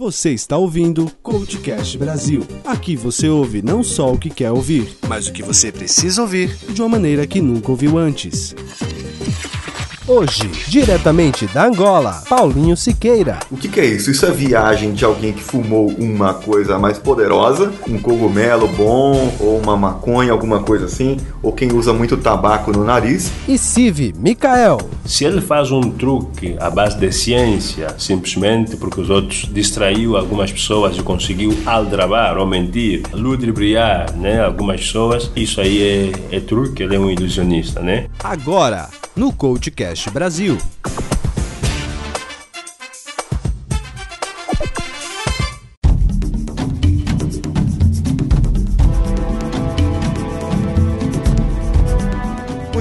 Você está ouvindo Coachcast Brasil. Aqui você ouve não só o que quer ouvir, mas o que você precisa ouvir de uma maneira que nunca ouviu antes. Hoje, diretamente da Angola, Paulinho Siqueira. O que, que, é isso? Isso é viagem de alguém que fumou uma coisa mais poderosa, um cogumelo bom, ou uma maconha, alguma coisa assim, ou quem usa muito tabaco no nariz. E Sive Mikael. Se ele faz um truque à base de ciência, simplesmente porque os outros distraiu algumas pessoas e conseguiu aldrabar ou mentir, ludibriar né, algumas pessoas, isso aí é, é truque, ele é um ilusionista, né? Agora, no Coachcast Brasil.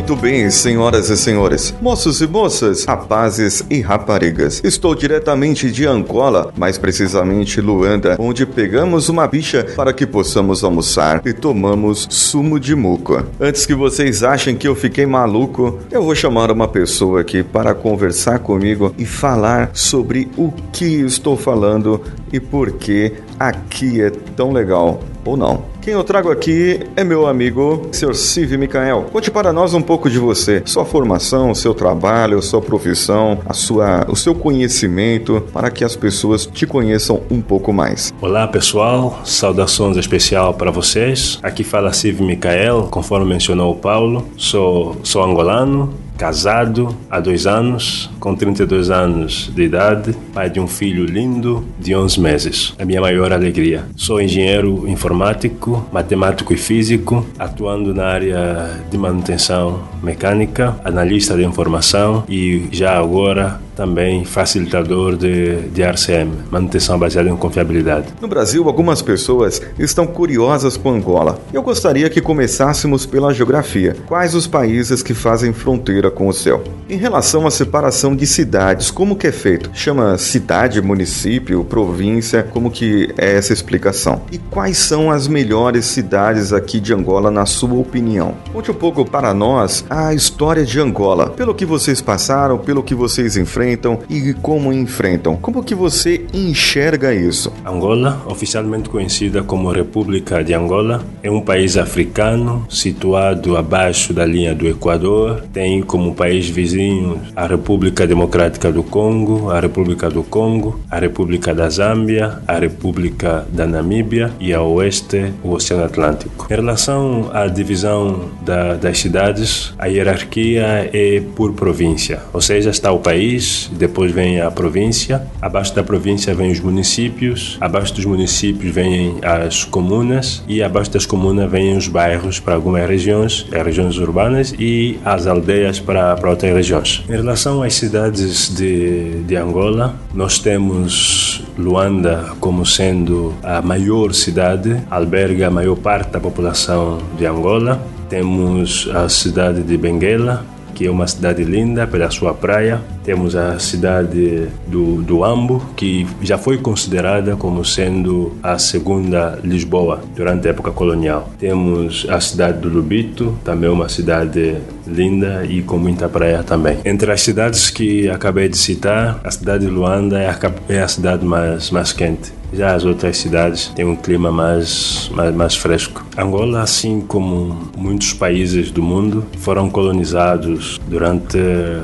Muito bem, senhoras e senhores, moços e moças, rapazes e raparigas. Estou diretamente de Angola, mais precisamente Luanda, onde pegamos uma bicha para que possamos almoçar e tomamos sumo de muco. Antes que vocês achem que eu fiquei maluco, eu vou chamar uma pessoa aqui para conversar comigo e falar sobre o que estou falando e por que aqui é tão legal ou não. Quem eu trago aqui é meu amigo, Sr. Sive Mikael. Conte para nós um pouco de você, sua formação, seu trabalho, sua profissão, a sua, o seu conhecimento, para que as pessoas te conheçam um pouco mais. Olá pessoal, saudações especial para vocês. Aqui fala Sive Mikael, conforme mencionou o Paulo. Sou, sou angolano, casado há dois anos, com 32 anos de idade, pai de um filho lindo de 11 meses. A minha maior alegria. Sou engenheiro informático, matemático e físico, atuando na área de manutenção mecânica, analista de informação e já agora também facilitador de, de RCM, manutenção baseada em confiabilidade. No Brasil, algumas pessoas estão curiosas com Angola. Eu gostaria que começássemos pela geografia. Quais os países que fazem fronteira com o céu? Em relação à separação de cidades, como que é feito? Chama cidade, município, província? Como que é essa explicação? E quais são as melhores cidades aqui de Angola, na sua opinião? Conte um pouco para nós a história de Angola, pelo que vocês passaram, pelo que vocês enfrentam e como enfrentam. Como que você enxerga isso? Angola, oficialmente conhecida como República de Angola, é um país africano situado abaixo da linha do Equador, tem como país vizinho a República Democrática do Congo, a República do Congo, a República da Zâmbia, a República da Namíbia e a oeste o Oceano Atlântico. Em relação à divisão da, das cidades, a hierarquia é por província, ou seja, está o país, depois vem a província, abaixo da província vem os municípios, abaixo dos municípios vêm as comunas e abaixo das comunas vêm os bairros para algumas regiões, as regiões urbanas e as aldeias para, para outras regiões. Em relação às cidades de, de Angola, nós temos Luanda como sendo a maior cidade, alberga a maior parte da população de Angola. Temos a cidade de Benguela, que é uma cidade linda pela sua praia. Temos a cidade do, do Ambo, que já foi considerada como sendo a segunda Lisboa durante a época colonial. Temos a cidade do Lubito, também uma cidade linda e com muita praia também. Entre as cidades que acabei de citar, a cidade de Luanda é a, é a cidade mais, mais quente. Já as outras cidades têm um clima mais, mais, mais fresco. Angola, assim como muitos países do mundo, foram colonizados durante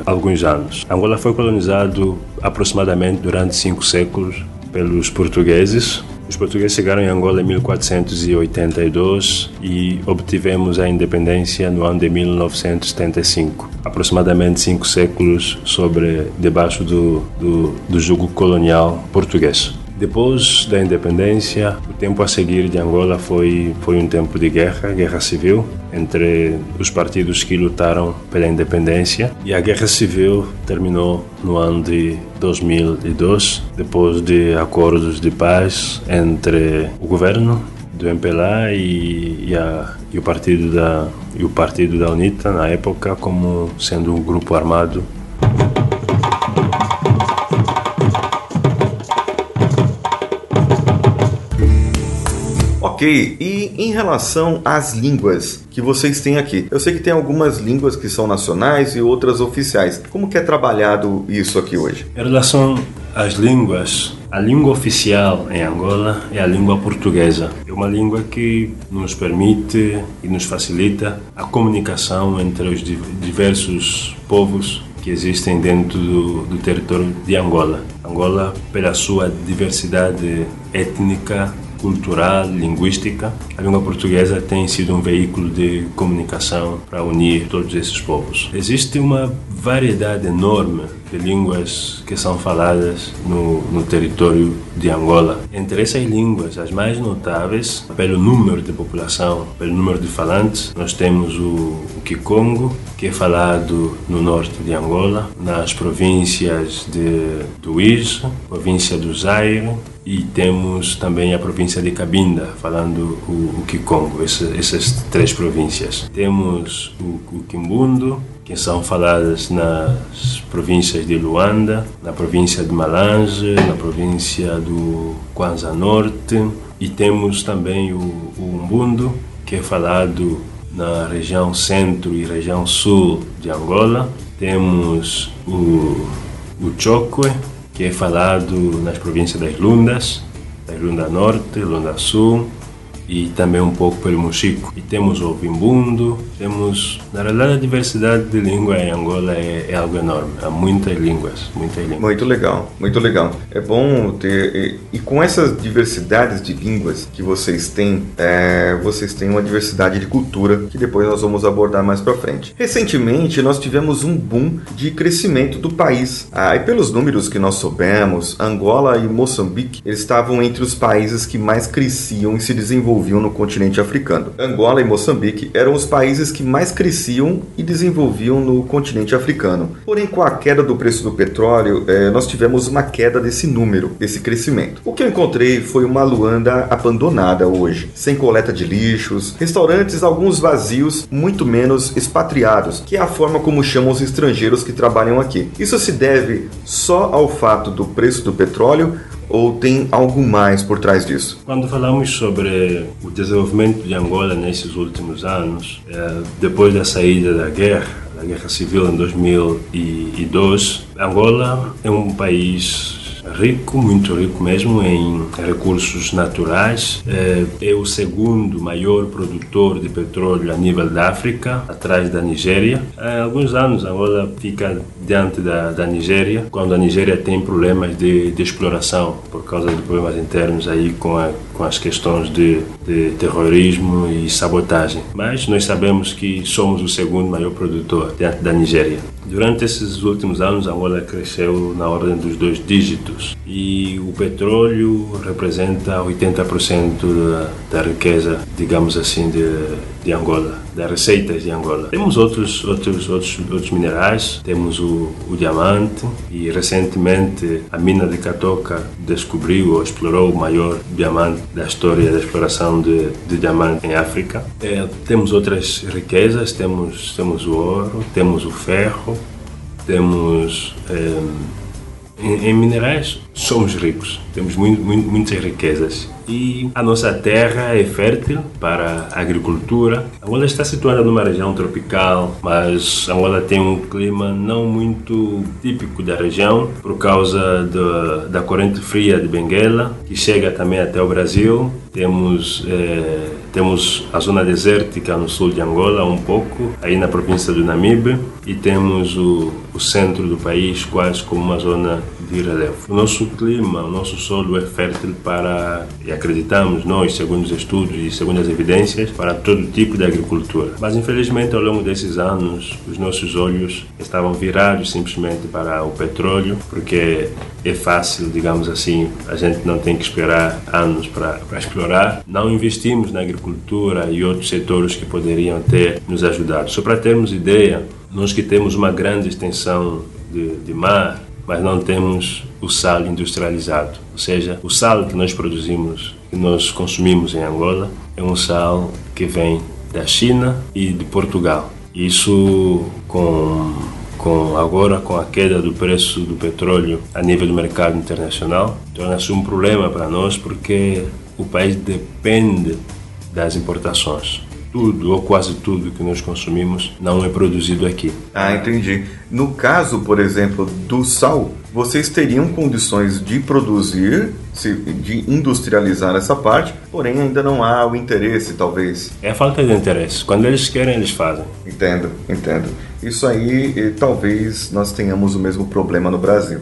alguns anos. Angola foi colonizado aproximadamente durante cinco séculos pelos portugueses, os portugueses chegaram em Angola em 1482 e obtivemos a independência no ano de 1975. Aproximadamente cinco séculos sobre debaixo do, do, do jugo colonial português. Depois da independência, o tempo a seguir de Angola foi, foi um tempo de guerra, guerra civil, entre os partidos que lutaram pela independência. E a guerra civil terminou no ano de 2002, depois de acordos de paz entre o governo do MPLA e, e, a, e, o partido da, e o partido da UNITA, na época, como sendo um grupo armado Ok, e em relação às línguas que vocês têm aqui? Eu sei que tem algumas línguas que são nacionais e outras oficiais. Como que é trabalhado isso aqui hoje? Em relação às línguas, A língua oficial em Angola é a língua portuguesa. É uma língua que nos permite e nos facilita a comunicação entre os diversos povos que existem dentro do, do território de Angola. Angola, pela sua diversidade étnica, cultural, linguística, a língua portuguesa tem sido um veículo de comunicação para unir todos esses povos. Existe uma variedade enorme de línguas que são faladas no, no território de Angola. Entre essas línguas, as mais notáveis, pelo número de população, pelo número de falantes, nós temos o, o Kikongo, que é falado no norte de Angola, nas províncias de, do província do Zaire, e temos também a província de Cabinda, falando o, o Kikongo, esse, essas três províncias. Temos o, o que são faladas nas províncias de Luanda, na província de Malange, na província do Kwanza Norte, e temos também o, o Umbundo, que é falado na região centro e região sul de Angola. Temos o, o Chokwe, que é falado nas províncias das Lundas, da Lunda Norte, Lunda Sul, e também um pouco pelo Mochico. E temos o Vimbundo, temos, na realidade, a diversidade de língua em Angola é, é, algo enorme. Há muitas línguas, muitas línguas. Muito legal, muito legal. É bom ter, e, e com essas diversidades de línguas que vocês têm, é, vocês têm uma diversidade de cultura que depois nós vamos abordar mais para frente. Recentemente, nós tivemos um boom de crescimento do país. Ah, e pelos números que nós soubemos, Angola e Moçambique eles estavam entre os países que mais cresciam e se desenvolviam desenvolviam no continente africano. Angola e Moçambique eram os países que mais cresciam e desenvolviam no continente africano. Porém, com a queda do preço do petróleo, eh, nós tivemos uma queda desse número, desse crescimento. O que eu encontrei foi uma Luanda abandonada hoje, sem coleta de lixos, restaurantes alguns vazios, muito menos expatriados, que é a forma como chamam os estrangeiros que trabalham aqui. Isso se deve só ao fato do preço do petróleo ou tem algo mais por trás disso? Quando falamos sobre o desenvolvimento de Angola nesses últimos anos, é, depois da saída da guerra, da guerra civil em 2002, Angola é um país rico, muito rico mesmo em recursos naturais. É, é, o segundo maior produtor de petróleo a nível da África, atrás da Nigéria. Há alguns anos Angola fica diante da, da Nigéria, quando a Nigéria tem problemas de, de exploração por causa de problemas internos aí com, a, com as questões de, de terrorismo e sabotagem. Mas nós sabemos que somos o segundo maior produtor da Nigéria. Durante esses últimos anos, Angola cresceu na ordem dos dois dígitos e o petróleo representa 80% da, da riqueza, digamos assim, de, de Angola, das receitas de Angola. Temos outros outros outros, outros minerais, temos o, o diamante e recentemente a mina de Catoca descobriu ou explorou o maior diamante da história da exploração de, de diamante em África. É, temos outras riquezas, temos temos o ouro, temos o ferro, temos é, em, em, minerais somos ricos, temos muito, muito, muitas riquezas e a nossa terra é fértil para a agricultura. Angola está situada numa região tropical, mas Angola tem um clima não muito típico da região por causa da corrente fria de Benguela, que chega também até o Brasil. Temos eh, temos a zona desértica no sul de Angola, um pouco, aí na província do Namibe, e temos o, o centro do país quase como uma zona de relevo. O nosso clima, o nosso solo é fértil para, e acreditamos nós, segundo os estudos e segundo as evidências, para todo tipo de agricultura. Mas infelizmente ao longo desses anos, os nossos olhos estavam virados simplesmente para o petróleo, porque é fácil, digamos assim, a gente não tem que esperar anos para, para explorar. Não investimos na agricultura e outros setores que poderiam ter nos ajudado. Só para termos ideia, nós que temos uma grande extensão de, de mar, mas não temos o sal industrializado. Ou seja, o sal que nós produzimos, que nós consumimos em Angola, é um sal que vem da China e de Portugal. Isso com com agora com a queda do preço do petróleo a nível do mercado internacional, torna-se um problema para nós porque o país depende das importações. Tudo ou quase tudo que nós consumimos não é produzido aqui. Ah, entendi. No caso, por exemplo, do sal, vocês teriam condições de produzir, de industrializar essa parte, porém ainda não há o interesse, talvez. É a falta de interesse. Quando eles querem, eles fazem. Entendo, entendo. Isso aí, talvez nós tenhamos o mesmo problema no Brasil.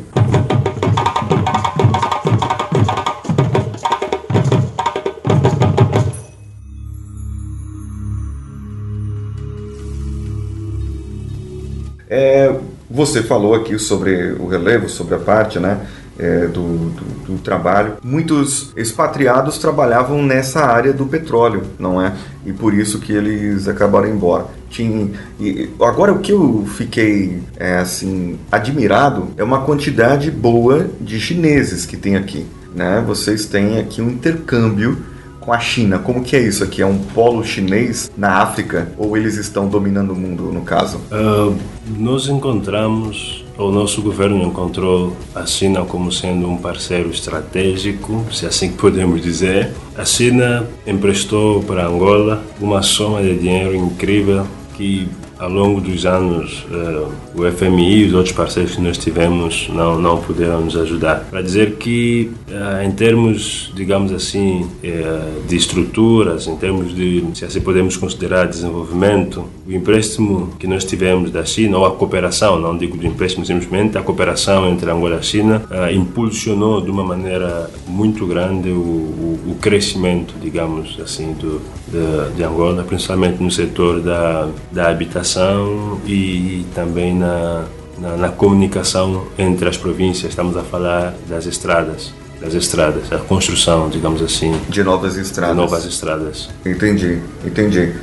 Você falou aqui sobre o relevo, sobre a parte, né? É, do, do, do, trabalho. Muitos expatriados trabalhavam nessa área do petróleo, não é? E por isso que eles acabaram embora. Tinha, e, agora o que eu fiquei é, assim admirado é uma quantidade boa de chineses que tem aqui, né? Vocês têm aqui um intercâmbio com a China. Como que é isso aqui? É um polo chinês na África? Ou eles estão dominando o mundo, no caso? Uh, nós encontramos, o nosso governo encontrou a China como sendo um parceiro estratégico, se assim podemos dizer. A China emprestou para Angola uma soma de dinheiro incrível que ao longo dos anos, uh, o FMI e os outros parceiros que nós tivemos não, não puderam nos ajudar. Para dizer que, uh, em termos, digamos assim, uh, de estruturas, em termos de, se assim podemos considerar desenvolvimento, o empréstimo que nós tivemos da China, ou a cooperação, não digo do empréstimo simplesmente, a cooperação entre Angola e China, impulsionou de uma maneira muito grande o, o, o crescimento, digamos assim, do, de, de Angola, principalmente no setor da, da habitação e também na, na, na, comunicação entre as províncias. Estamos a falar das estradas, das estradas, a construção, digamos assim, de novas estradas. De novas estradas. Entendi, entendi.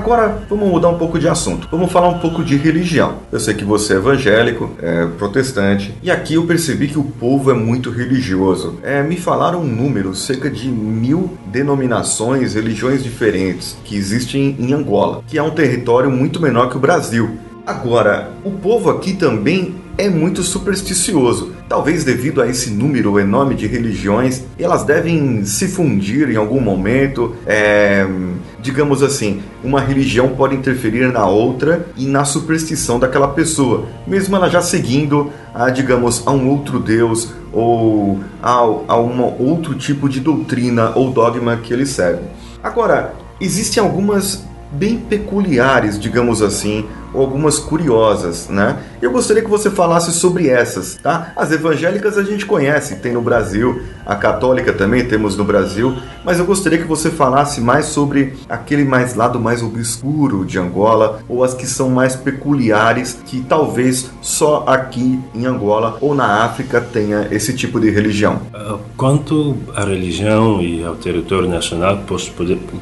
Agora vamos mudar um pouco de assunto. Vamos falar um pouco de religião. Eu sei que você é evangélico, é protestante, e aqui eu percebi que o povo é muito religioso. É, me falaram um número, cerca de mil denominações, religiões diferentes que existem em Angola, que é um território muito menor que o Brasil. Agora, o povo aqui também é muito supersticioso. Talvez devido a esse número enorme de religiões, elas devem se fundir em algum momento. É, digamos assim, uma religião pode interferir na outra e na superstição daquela pessoa, mesmo ela já seguindo a, digamos, a um outro Deus ou a, a um outro tipo de doutrina ou dogma que ele segue. Agora, existem algumas bem peculiares, digamos assim, ou algumas curiosas, né? Eu gostaria que você falasse sobre essas, tá? As evangélicas a gente conhece, tem no Brasil, a católica também temos no Brasil, mas eu gostaria que você falasse mais sobre aquele mais lado mais obscuro de Angola ou as que são mais peculiares que talvez só aqui em Angola ou na África tenha esse tipo de religião. Ah, quanto à religião e ao território nacional,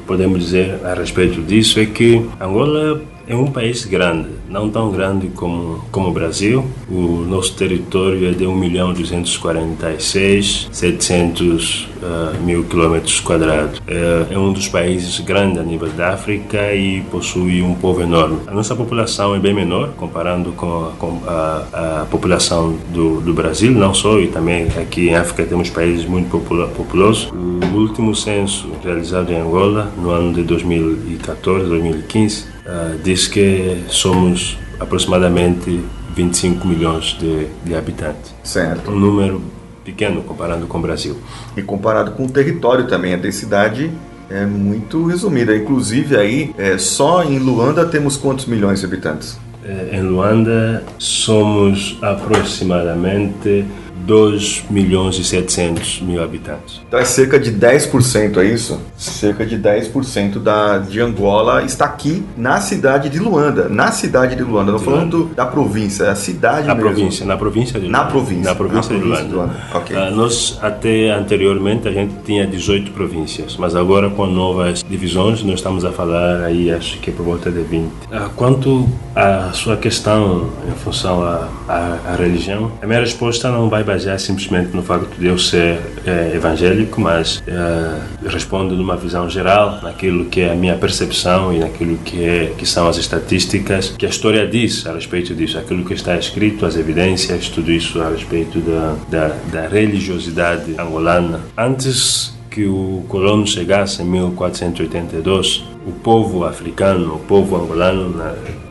podemos dizer a respeito disso é que Angola é um país grande, não tão grande como, como o Brasil. O nosso território é de 1 milhão 246 700 uh, mil quilômetros quadrados. É, é, um dos países grandes a nível da África e possui um povo enorme. A nossa população é bem menor comparando com a, com a, a população do, do Brasil, não só, e também aqui em África temos países muito populosos. O último censo realizado em Angola, no ano de 2014, 2015, uh, diz que somos aproximadamente 25 milhões de, de habitantes. Certo. Um número pequeno comparando com o Brasil. E comparado com o território também, a densidade é muito resumida. Inclusive aí, é, só em Luanda temos quantos milhões de habitantes? É, em Luanda somos aproximadamente 2 milhões e 700 mil habitantes. Então é cerca de 10%, é isso? Cerca de 10% da, de Angola está aqui na cidade de Luanda. Na cidade de Luanda, não falando da província, é a cidade na mesmo. Província, na província de Luanda. Na província. Na província, na província de Luanda. De Luanda. Okay. Uh, nós, até anteriormente, a gente tinha 18 províncias, mas agora com novas divisões, nós estamos a falar aí, acho que é por volta de 20. Uh, ah, quanto à sua questão em função à, à, à religião, a minha resposta não vai basear basear simplesmente no facto de eu ser é, evangélico, mas é, respondo numa visão geral, naquilo que é a minha percepção e naquilo que, é, que são as estatísticas, que a história diz a respeito disso, aquilo que está escrito, as evidências, tudo isso a respeito da, da, da religiosidade angolana. Antes que o colono chegasse em 1482, o povo africano, o povo angolano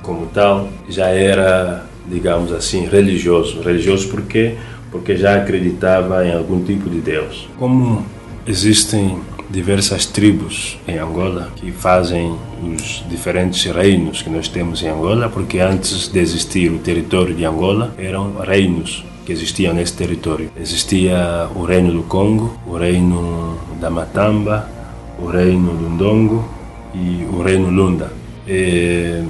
como tal, já era, digamos assim, religioso. Religioso por quê? Porque já acreditava em algum tipo de Deus. Como existem diversas tribos em Angola que fazem os diferentes reinos que nós temos em Angola, porque antes de existir o território de Angola, eram reinos que existiam nesse território. Existia o reino do Congo, o reino da Matamba, o reino do Ndongo e o reino Lunda. E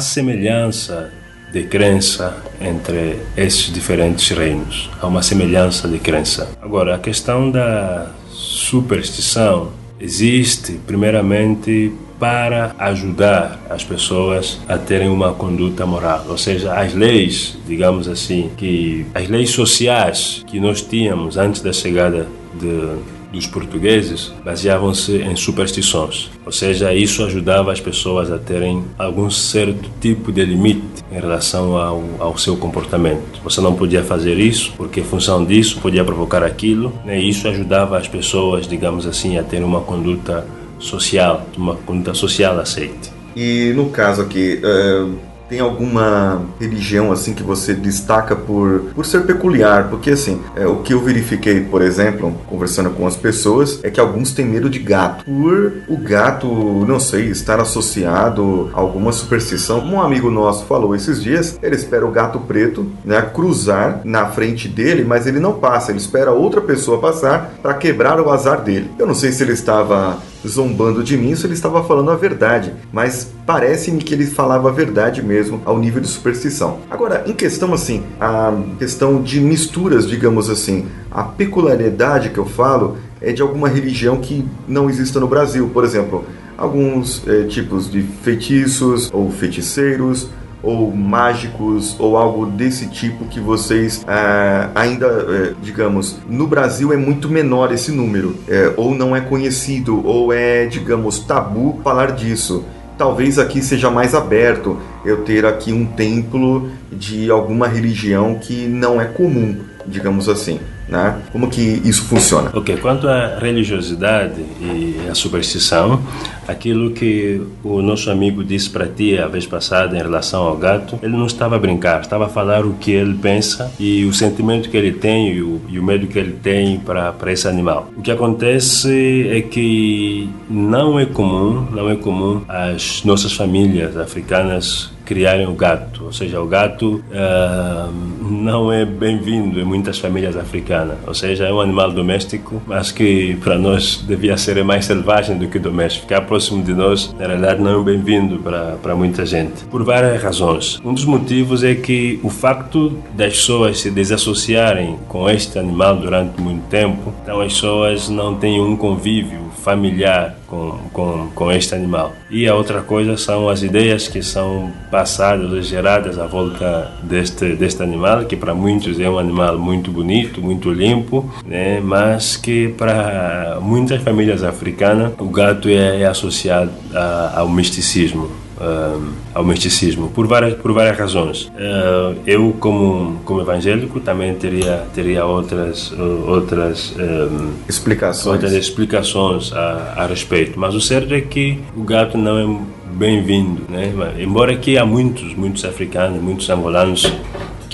semelhança de crença entre esses diferentes reinos. Há uma semelhança de crença. Agora, a questão da superstição existe primeiramente para ajudar as pessoas a terem uma conduta moral, ou seja, as leis, digamos assim, que as leis sociais que nós tínhamos antes da chegada de dos portugueses baseavam-se em superstições, ou seja, isso ajudava as pessoas a terem algum certo tipo de limite em relação ao, ao seu comportamento. Você não podia fazer isso porque, em função disso, podia provocar aquilo, né? e isso ajudava as pessoas, digamos assim, a ter uma conduta social, uma conduta social aceite. E no caso aqui, uh tem alguma religião assim que você destaca por, por ser peculiar? Porque assim, é, o que eu verifiquei, por exemplo, conversando com as pessoas, é que alguns têm medo de gato. Por o gato, não sei, estar associado a alguma superstição. Um amigo nosso falou esses dias, ele espera o gato preto né, cruzar na frente dele, mas ele não passa, ele espera outra pessoa passar para quebrar o azar dele. Eu não sei se ele estava zombando de mim, se ele estava falando a verdade, mas parece-me que ele falava a verdade mesmo ao nível de superstição. Agora, em questão assim, a questão de misturas, digamos assim, a peculiaridade que eu falo é de alguma religião que não exista no Brasil, por exemplo, alguns é, tipos de feitiços ou feiticeiros ou mágicos ou algo desse tipo que vocês é, ainda, é, digamos, no Brasil é muito menor esse número, é, ou não é conhecido, ou é, digamos, tabu falar disso. Talvez aqui seja mais aberto eu ter aqui um templo de alguma religião que não é comum, digamos assim. Né? Como que isso funciona? Ok, quanto à religiosidade e à superstição, aquilo que o nosso amigo disse para ti a vez passada em relação ao gato, ele não estava a brincar, estava a falar o que ele pensa e o sentimento que ele tem e o, e o medo que ele tem para, esse animal. O que acontece é que não é comum, não é comum as nossas famílias africanas criarem o gato, ou seja, o gato uh, não é bem-vindo em muitas famílias africanas, ou seja, é um animal doméstico, mas que para nós devia ser mais selvagem do que doméstico. Ficar próximo de nós, na realidade, não é bem-vindo para, muita gente, por várias razões. Um dos motivos é que o facto das pessoas se desassociarem com este animal durante muito tempo, então as pessoas não têm um convívio familiar com, com, com este animal. E a outra coisa são as ideias que são passadas geradas à volta deste, deste animal, que para muitos é um animal muito bonito, muito limpo, né? mas que para muitas famílias africanas o gato é, é associado a, ao misticismo uh, ao misticismo por várias por várias razões. Uh, eu como como evangélico também teria teria outras outras um, explicações outras explicações a, a respeito. Mas o certo é que o gato não é bem-vindo, né? Embora aqui há muitos muitos africanos, muitos angolanos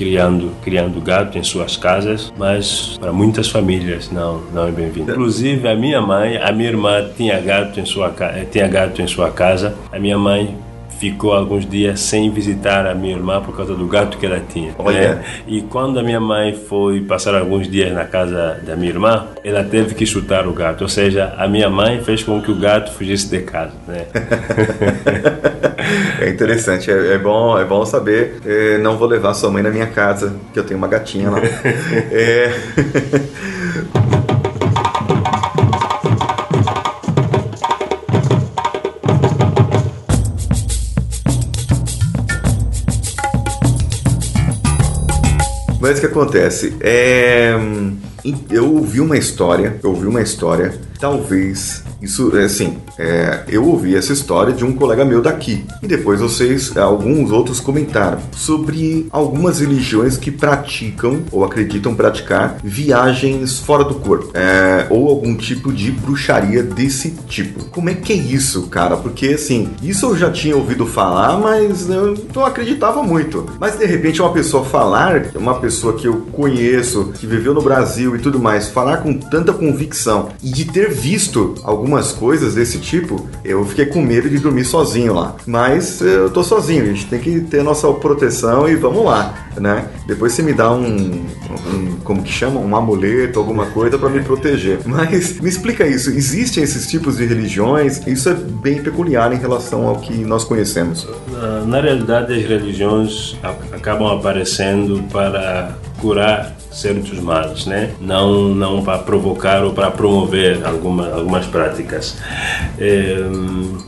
criando criando gato em suas casas, mas para muitas famílias não não é bem-vindo. Inclusive a minha mãe, a minha irmã tinha gato em sua tinha gato em sua casa. A minha mãe ficou alguns dias sem visitar a minha irmã por causa do gato que ela tinha. Olha. Né? E quando a minha mãe foi passar alguns dias na casa da minha irmã, ela teve que chutar o gato. Ou seja, a minha mãe fez com que o gato fugisse de casa. Né? é interessante, é, é, bom, é bom saber. É, não vou levar sua mãe na minha casa, que eu tenho uma gatinha lá. é... Mas o que acontece? É... Eu ouvi uma história, eu ouvi uma história, talvez isso, assim, é, eu ouvi essa história de um colega meu daqui. E depois vocês, alguns outros comentaram sobre algumas religiões que praticam ou acreditam praticar viagens fora do corpo. É, ou algum tipo de bruxaria desse tipo. Como é que é isso, cara? Porque, assim, isso eu já tinha ouvido falar, mas eu não acreditava muito. Mas de repente uma pessoa falar, uma pessoa que eu conheço, que viveu no Brasil e tudo mais, falar com tanta convicção e de ter visto algum algumas coisas desse tipo, eu fiquei com medo de dormir sozinho lá. Mas eu tô sozinho, a gente tem que ter nossa proteção e vamos lá, né? Depois você me dá um, um como que chama? Um amuleto, alguma coisa para me proteger. Mas me explica isso, existem esses tipos de religiões? Isso é bem peculiar em relação ao que nós conhecemos. Na realidade, as religiões acabam aparecendo para curar certos males, né? Não não para provocar ou para promover alguma, algumas práticas. É,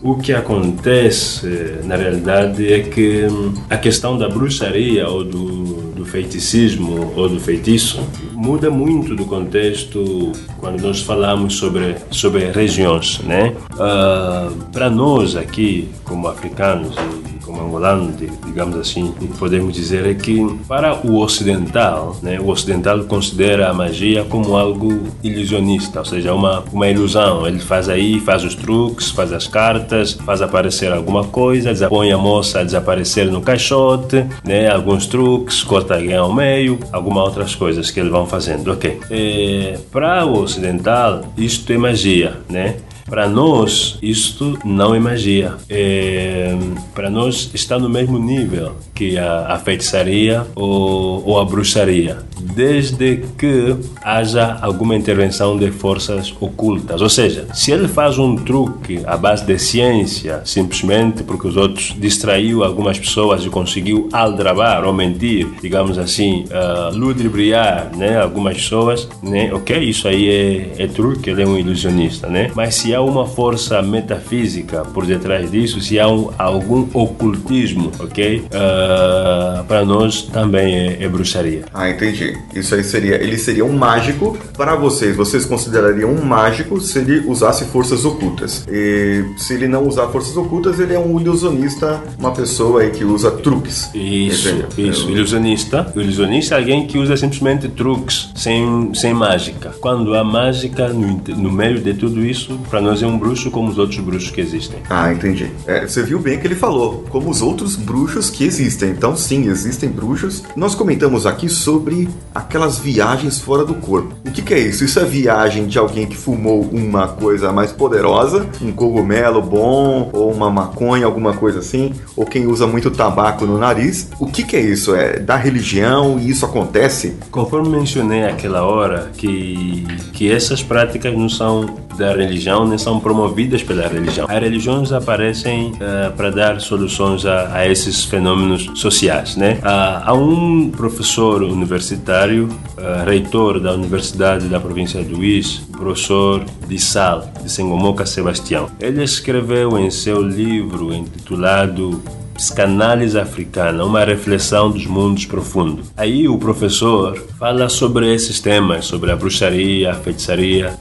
o que acontece na realidade é que a questão da bruxaria ou do, do feiticismo ou do feitiço muda muito do contexto quando nós falamos sobre sobre regiões, né? Uh, para nós aqui como africanos como angolano, digamos assim, podemos dizer é que para o ocidental, né, o ocidental considera a magia como algo ilusionista, ou seja, uma, uma ilusão. Ele faz aí, faz os truques, faz as cartas, faz aparecer alguma coisa, põe a moça a desaparecer no caixote, né, alguns truques, corta alguém ao meio, algumas outras coisas que eles vão fazendo. Ok. É, para o ocidental, isto é magia, né? Para nós, isto não é magia. É, para nós, está no mesmo nível que a, a feitiçaria ou, ou a bruxaria, desde que haja alguma intervenção de forças ocultas. Ou seja, se ele faz um truque à base de ciência, simplesmente porque os outros distraiu algumas pessoas e conseguiu aldrabar ou mentir, digamos assim, uh, ludibriar né, algumas pessoas, né, ok, isso aí é, é truque, ele é um ilusionista, né? Mas se há uma força metafísica por detrás disso, se há um, algum ocultismo, ok? Uh, para nós também é, é, bruxaria. Ah, entendi. Isso aí seria, ele seria um mágico para vocês. Vocês considerariam um mágico se ele usasse forças ocultas. E se ele não usar forças ocultas, ele é um ilusionista, uma pessoa aí que usa truques. Isso, Entendeu? isso. Ilusionista. O ilusionista é alguém que usa simplesmente truques, sem, sem mágica. Quando há mágica no, no meio de tudo isso, para nós é um bruxo como os outros bruxos que existem. Ah, entendi. É, você viu bem que ele falou, como os outros bruxos que existem. Então, sim, existem bruxos. Nós comentamos aqui sobre aquelas viagens fora do corpo. O que, que é isso? Isso é viagem de alguém que fumou uma coisa mais poderosa, um cogumelo bom, ou uma maconha, alguma coisa assim, ou quem usa muito tabaco no nariz. O que, que é isso? É da religião e isso acontece? Conforme mencionei aquela hora, que, que essas práticas não são da religião são promovidas pela religião. As religiões aparecem uh, para dar soluções a, a, esses fenômenos sociais. Né? Uh, há um professor universitário, uh, reitor da Universidade da Província do Luís, professor de Sal, de Sengomoca Sebastião. Ele escreveu em seu livro intitulado Psicanálise Africana, uma reflexão dos mundos profundos. Aí o professor fala sobre esses temas, sobre a bruxaria, a feitiçaria.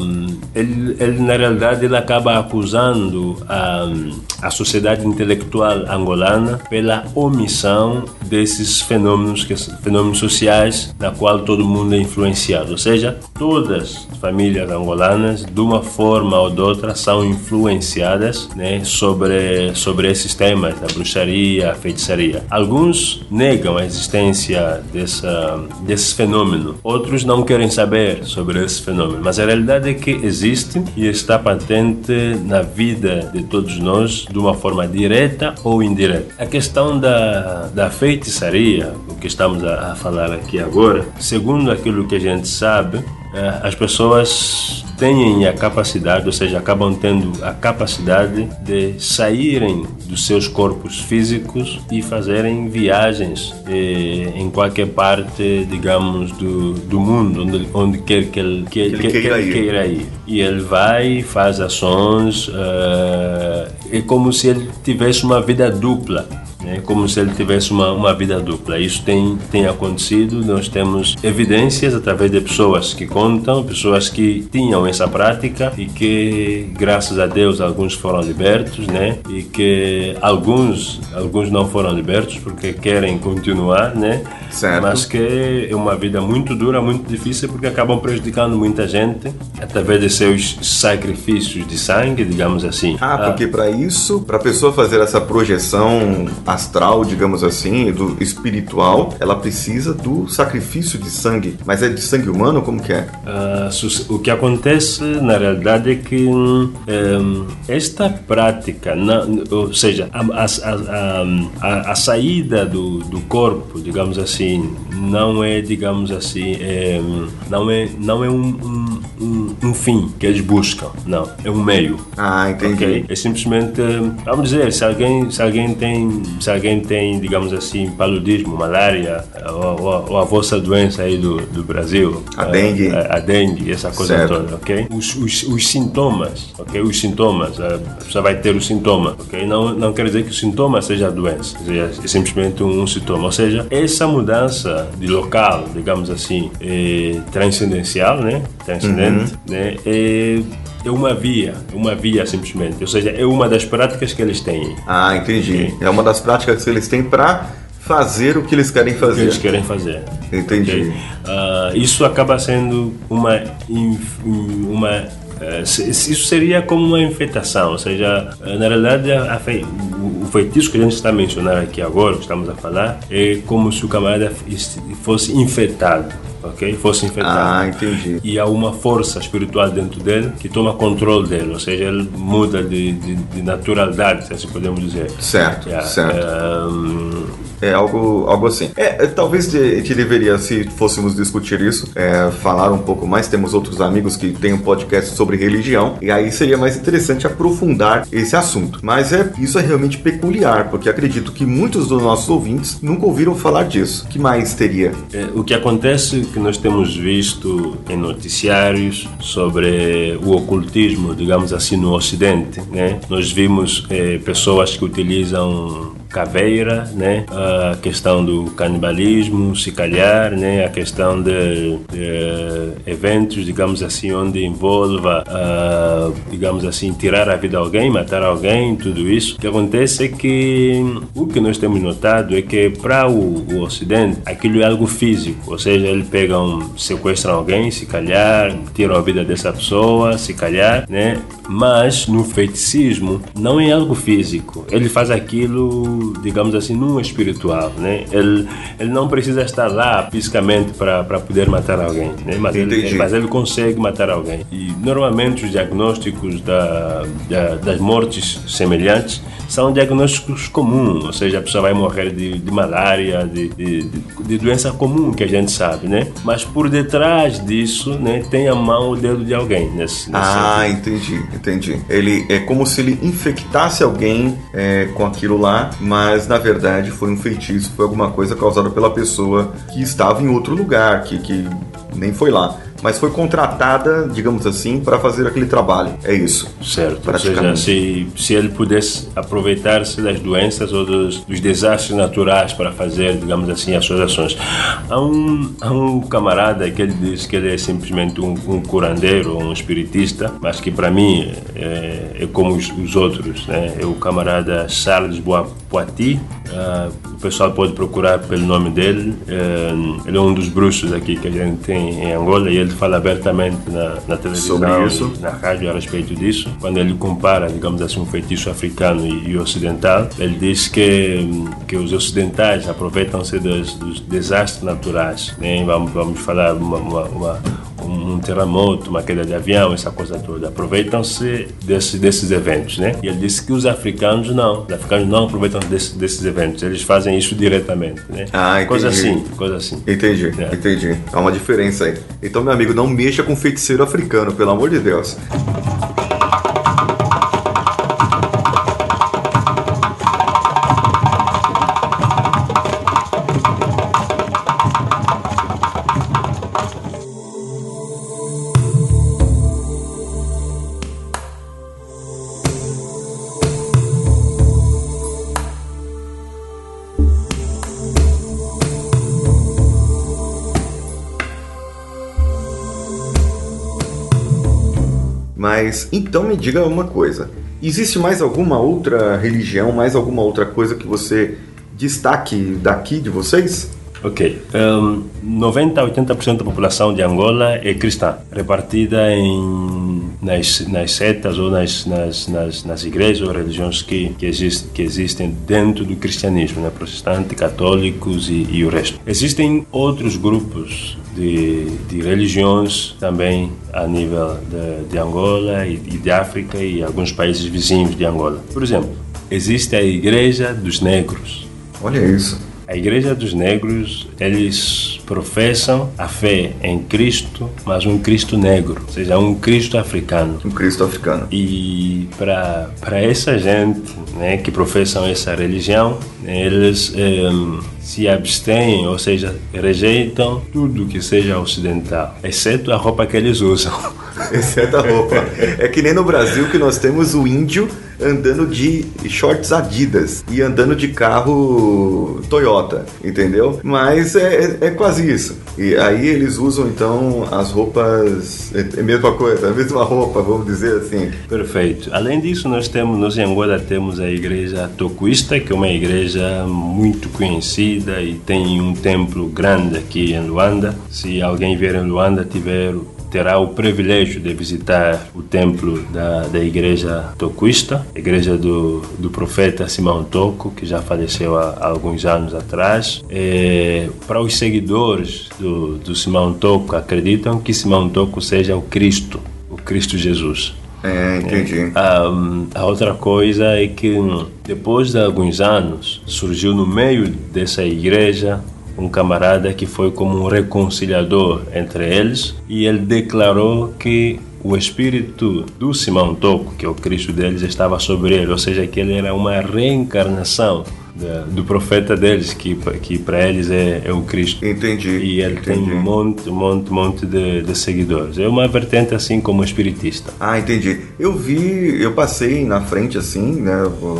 Um, ele, ele, na realidade, ele acaba acusando a, a sociedade intelectual angolana pela omissão desses fenômenos, fenômenos sociais na qual todo mundo é influenciado. Ou seja, todas as famílias angolanas, de uma forma ou de outra, são influenciadas né, sobre, sobre esses temas da bruxaria, a feitiçaria. Alguns negam a existência dessa, desse fenômeno, outros não querem saber sobre esse fenômeno, mas a realidade é que existe e está patente na vida de todos nós de uma forma direta ou indireta. A questão da, da feitiçaria, o que estamos a, a falar aqui agora, segundo aquilo que a gente sabe, é, as pessoas têm a capacidade, ou seja, acabam tendo a capacidade de saírem dos seus corpos físicos e fazerem viagens eh, em qualquer parte, digamos, do, do mundo, onde, onde quer que ele, que, que ele queira, ir. queira, ir. E ele vai, faz ações, uh, é como se ele tivesse uma vida dupla né? como se ele tivesse uma, uma vida dupla. Isso tem, tem acontecido, nós temos evidências através de pessoas que contam, pessoas que tinham essa prática e que, graças a Deus, alguns foram libertos, né? E que alguns, alguns não foram libertos porque querem continuar, né? Certo. Mas que é uma vida muito dura, muito difícil porque acabam prejudicando muita gente através de seus sacrifícios de sangue, digamos assim. Ah, porque para isso, para a pessoa fazer essa projeção astral, digamos assim, do espiritual, ela precisa do sacrifício de sangue. Mas é de sangue humano? Como que é? Sus- o que acontece na realidade é que hum, hum, esta prática, na- ou seja, a, a- a- a- saída do, do corpo, digamos assim, não é, digamos assim, é, não é, não é um, um, um- um fim que eles buscam, não, é um meio. Ah, entendi. Ok? É simplesmente, vamos dizer, se alguém, se alguém tem, se alguém tem, digamos assim, paludismo, malária, ou, ou- ou a vossa doença aí do, do Brasil, A dengue. a, a dengue, essa coisa Certo. toda, ok? Os, os, os sintomas, ok? Os sintomas, a pessoa vai ter o sintoma, ok? Não, não quer dizer que o sintoma seja a doença, seja, é simplesmente um, um sintoma. Ou seja, essa mudança de local, digamos assim, é transcendencial, né? Transcendente, né? É, é uma via, é uma via simplesmente. Ou seja, é uma das práticas que eles têm. Ah, entendi. Ok. É uma das práticas que eles têm para fazer o que eles querem que fazer. eles querem fazer. Entendi. Ok? Ah, isso acaba sendo uma uma eh, isso seria como uma infectação, ou seja, eh, na realidade a fei- o o feitiço que a gente está mencionando aqui agora, que estamos a falar, é como se o camarada fosse infectado, ok? Fosse infectado. Ah, entendi. E há uma força espiritual dentro dele que toma controle dele, ou seja, ele muda de, de, de naturalidade, se assim podemos dizer. Certo, Yeah, certo. ehm, É algo, algo assim. É, é, talvez de- gente deveria, se fôssemos discutir isso, é, falar um pouco mais. Temos outros amigos que têm um podcast sobre religião, e aí seria mais interessante aprofundar esse assunto. Mas é, isso é realmente peculiar, porque acredito que muitos dos nossos ouvintes nunca ouviram falar disso. que mais teria? É, O que acontece que nós temos visto em noticiários sobre o ocultismo, digamos assim, no Ocidente, né? Nós vimos eh, pessoas que utilizam caveira, né? A questão do canibalismo, se calhar, né? A questão de, de eventos, digamos assim, onde envolva, ah, digamos assim, tirar a vida de alguém, matar alguém, tudo isso. O que acontece é que o que nós temos notado é que para o, o Ocidente aquilo é algo físico, ou seja, eles pegam, sequestram alguém, se calhar, tiram a vida dessa pessoa, se calhar, né? Mas no feiticismo não é algo físico. Ele faz aquilo, digamos assim, num espiritual, né? Ele, ele não precisa estar lá fisicamente para poder matar alguém, né? Mas ele, Entendi. mas ele consegue matar alguém. E normalmente os diagnósticos da, da- das mortes semelhantes são diagnósticos comuns, ou seja, a pessoa vai morrer de, de malária, de, de, de- doença comum que a gente sabe, né? Mas por detrás disso, né, tem a mão, o dedo de alguém nesse, nesse Ah, entendi, entendi. Ele é como se ele infectasse alguém é, com aquilo lá, mas na verdade foi um feitiço, foi alguma coisa causada pela pessoa que estava em outro lugar, que, que nem foi lá. Mas foi contratada, digamos assim, para fazer aquele trabalho. É isso. Certo, ou seja, se, se ele pudesse aproveitar-se das doenças ou dos, dos desastres naturais para fazer, digamos assim, as suas ações. Há um, há um camarada que ele diz que ele é simplesmente um, um curandeiro, um espiritista, mas que para mim é, é como os, os outros, né? É o camarada Charles Bois-Poity, ah, o pessoal pode procurar pelo nome dele. eh, ele é um dos bruxos aqui que a gente tem em Angola e ele fala abertamente na, na televisão Sobre isso. na rádio a respeito disso, quando ele compara, digamos assim, um feitiço africano e, e ocidental, ele diz que, que os ocidentais aproveitam-se dos, dos desastres naturais, né? vamos, vamos falar uma, uma, uma, um terremoto, uma queda de avião, essa coisa toda, aproveitam-se desse, desses eventos, né? E ele disse que os africanos não, os africanos não aproveitam desse, desses eventos, eles fazem isso diretamente, né? Ah, coisa entendi. assim, coisa assim. Entendi, É. entendi. Há uma diferença aí. Então, meu amigo, não mexa com feiticeiro africano, pelo amor de Deus. Mas então me diga uma coisa: existe mais alguma outra religião, mais alguma outra coisa que você destaque daqui de vocês? Ok. Um, 90 a 80% da população de Angola é cristã, repartida em nas, nas setas ou nas, nas, nas, nas igrejas ou religiões que, que, exist, que existem dentro do cristianismo, né? protestante, católicos e, e o resto. Existem outros grupos de, de religiões também a nível de, de Angola e, e de África e alguns países vizinhos de Angola. Por exemplo, existe a Igreja dos Negros. Olha isso. A Igreja dos Negros, eles professam a fé em Cristo, mas um Cristo negro, ou seja, um Cristo africano. Um Cristo africano. E para essa gente né, que professam essa religião, eles um, se abstêm, ou seja, rejeitam tudo que seja ocidental, exceto a roupa que eles usam. Exceto a roupa. É que nem no Brasil que nós temos o índio andando de shorts Adidas e andando de carro Toyota, entendeu? Mas é, é, é quase isso. E aí eles usam então as roupas, é a mesma coisa, a mesma roupa, vamos dizer assim. Perfeito. Além disso, nós temos, nós em Angola temos a igreja Tocuista, que é uma igreja muito conhecida e tem um templo grande aqui em Luanda. Se alguém vier em Luanda, tiver terá o privilégio de visitar o templo da, da igreja tocuista, igreja do, do profeta Simão Toco, que já faleceu há, há alguns anos atrás. É, para os seguidores do, do Simão Toco, acreditam que Simão Toco seja o Cristo, o Cristo Jesus. É, entendi. A, outra coisa é que depois de alguns anos surgiu no meio dessa igreja um camarada que foi como um reconciliador entre eles e ele declarou que o espírito do Simão Toco, que é o Cristo deles, estava sobre ele, ou seja, que ele era uma reencarnação do profeta deles, que, que para eles é, é, o Cristo. Entendi. E ele entendi. tem um monte, monte, monte de, de, seguidores. É uma vertente assim como espiritista. Ah, entendi. Eu vi, eu passei na frente assim, né,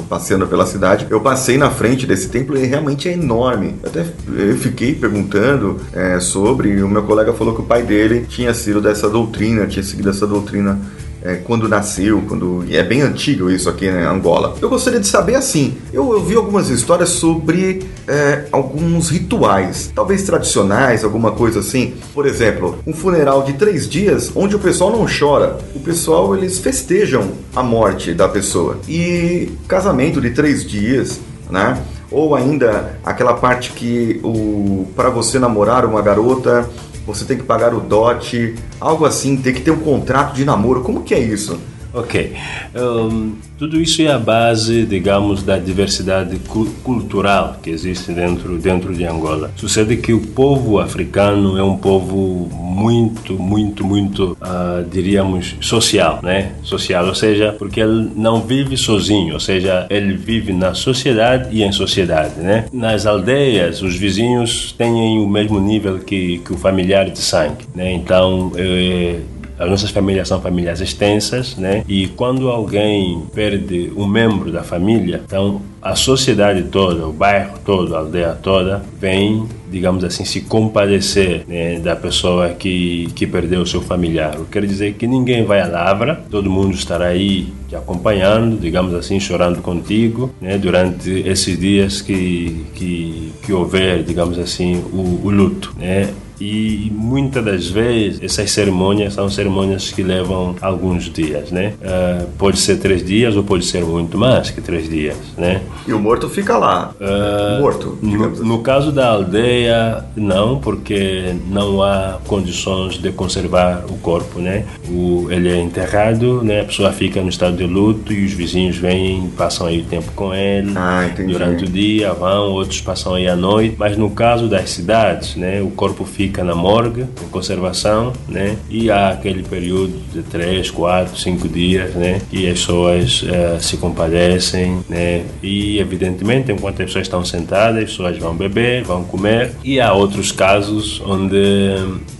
passeando pela cidade, eu passei na frente desse templo e realmente é enorme. Até eu fiquei perguntando é, sobre, o meu colega falou que o pai dele tinha sido dessa doutrina, tinha seguido essa doutrina é, quando nasceu, quando é bem antigo isso aqui né, Angola. Eu gostaria de saber assim, eu, eu vi algumas histórias sobre é, alguns rituais, talvez tradicionais, alguma coisa assim. Por exemplo, um funeral de três dias, onde o pessoal não chora, o pessoal eles festejam a morte da pessoa. E casamento de três dias, né? Ou ainda aquela parte que o para você namorar uma garota você tem que pagar o dote, algo assim, tem que ter um contrato de namoro. Como que é isso? Ok. Um, tudo isso é a base, digamos, da diversidade cu cultural que existe dentro, dentro de Angola. Sucede que o povo africano é um povo muito, muito, muito, uh, diríamos, social, né? Social, ou seja, porque ele não vive sozinho, ou seja, ele vive na sociedade e em sociedade, né? Nas aldeias, os vizinhos têm o mesmo nível que, que o familiar de sangue, né? Então, é, as nossas famílias são famílias extensas, né? E quando alguém perde um membro da família, então a sociedade toda, o bairro todo, a aldeia toda, vem, digamos assim, se compadecer né, da pessoa que, que perdeu o seu familiar. O que quer dizer que ninguém vai à lavra, todo mundo estará aí te acompanhando, digamos assim, chorando contigo, né, durante esses dias que, que, que houver, digamos assim, o, o luto. Né? E muitas das vezes essas cerimônias são cerimônias que levam alguns dias, né? Uh, pode ser três dias ou pode ser muito mais que três dias, né? E o morto fica lá, uh, morto. No, assim. no, caso da aldeia, não, porque não há condições de conservar o corpo, né? O, ele é enterrado, né? A pessoa fica no estado de luto e os vizinhos vêm, passam aí o tempo com ele ah, durante o dia, vão, outros passam aí à noite. Mas no caso das cidades, né? O corpo fica fica na morgue, em conservação, né? E há aquele período de 3, 4, 5 dias, né? E as pessoas uh, se compadecem, né? E evidentemente, enquanto as pessoas estão sentadas, as pessoas vão beber, vão comer. E há outros casos onde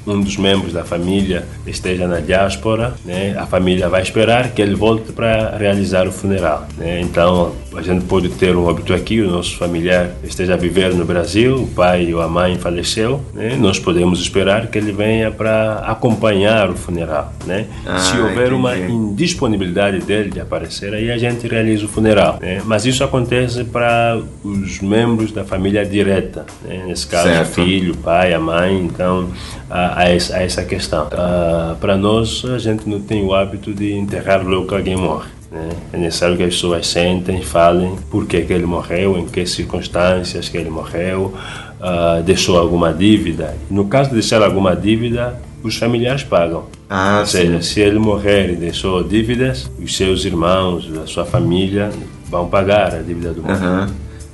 um dos membros da família esteja na diáspora, né? A família vai esperar que ele volte para realizar o funeral, né? Então, a gente pode ter um óbito aqui, o nosso familiar esteja a viver no Brasil, o pai ou a mãe faleceu, né? Nós podemos esperar que ele venha para acompanhar o funeral, né? Ah, Se houver entendi. uma indisponibilidade dele de aparecer, aí a gente realiza o funeral, né? Mas isso acontece para os membros da família direta, né? nesse caso, certo. o filho, o pai, a mãe, então há, há essa questão. Ah, para nós, a gente não tem o hábito de enterrar logo que alguém morre. Né? É necessário que as pessoas sentem, falem por que, que ele morreu, em que circunstâncias que ele morreu, uh, deixou alguma dívida. No caso de deixar alguma dívida, os familiares pagam. Ah, Ou seja, sim. se ele morrer e deixou dívidas, os seus irmãos, a sua família vão pagar a dívida do morto. Uhum.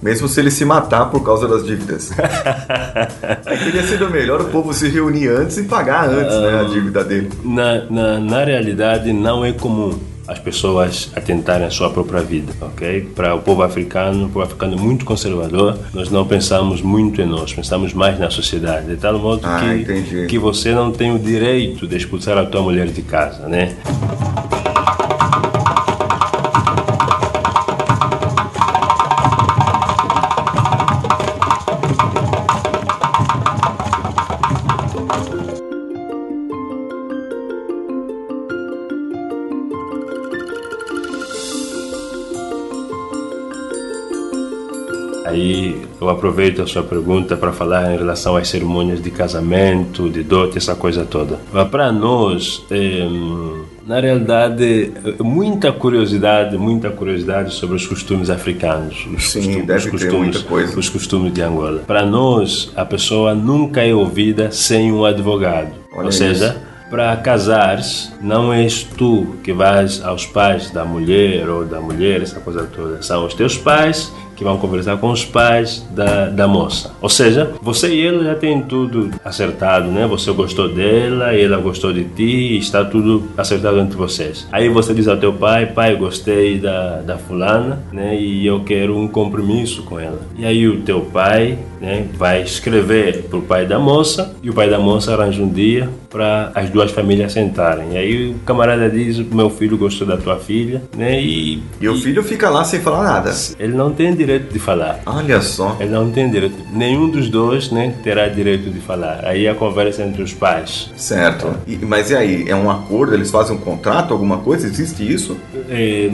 Mesmo se ele se matar por causa das dívidas. Teria sido melhor o povo se reunir antes e pagar antes né, a dívida dele. Na, na, na realidade, não é comum as pessoas atentarem a sua própria vida, ok? Para o povo africano, o povo africano é muito conservador, nós não pensamos muito em nós, pensamos mais na sociedade, de tal modo ah, que, que você não tem o direito de expulsar a tua mulher de casa, né? Aproveito a sua pergunta para falar em relação às cerimônias de casamento, de dote, essa coisa toda. Para nós, é, na realidade, muita curiosidade, muita curiosidade sobre os costumes africanos. Os Sim, costumes, deve os ter costumes, muita coisa. Os costumes de Angola. Para nós, a pessoa nunca é ouvida sem um advogado. Olha Ou seja, isso para casares, não és tu que vais aos pais da mulher ou da mulher, essa coisa toda. São os teus pais que vão conversar com os pais da, da moça. Ou seja, você e ele já tem tudo acertado, né? Você gostou dela, ela gostou de ti, está tudo acertado entre vocês. Aí você diz ao teu pai, pai, gostei da, da fulana, né? E eu quero um compromisso com ela. E aí o teu pai, né? Vai escrever para o pai da moça e o pai da moça arranja um dia para as duas famílias sentarem. E aí o camarada diz, meu filho gostou da tua filha, né? E, e o filho fica lá sem falar nada. Ele não tem direito direito de falar. Olha só. Ele não tem direito. Nenhum dos dois né, terá direito de falar. Aí a conversa entre os pais. Certo. E, mas e aí? É um acordo? Eles fazem um contrato, alguma coisa? Existe isso? É,